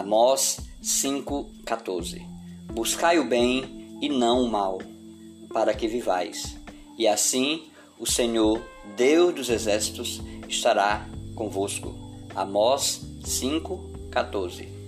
Amós 5,14 Buscai o bem e não o mal, para que vivais, e assim o Senhor, Deus dos exércitos, estará convosco. Amós 5,14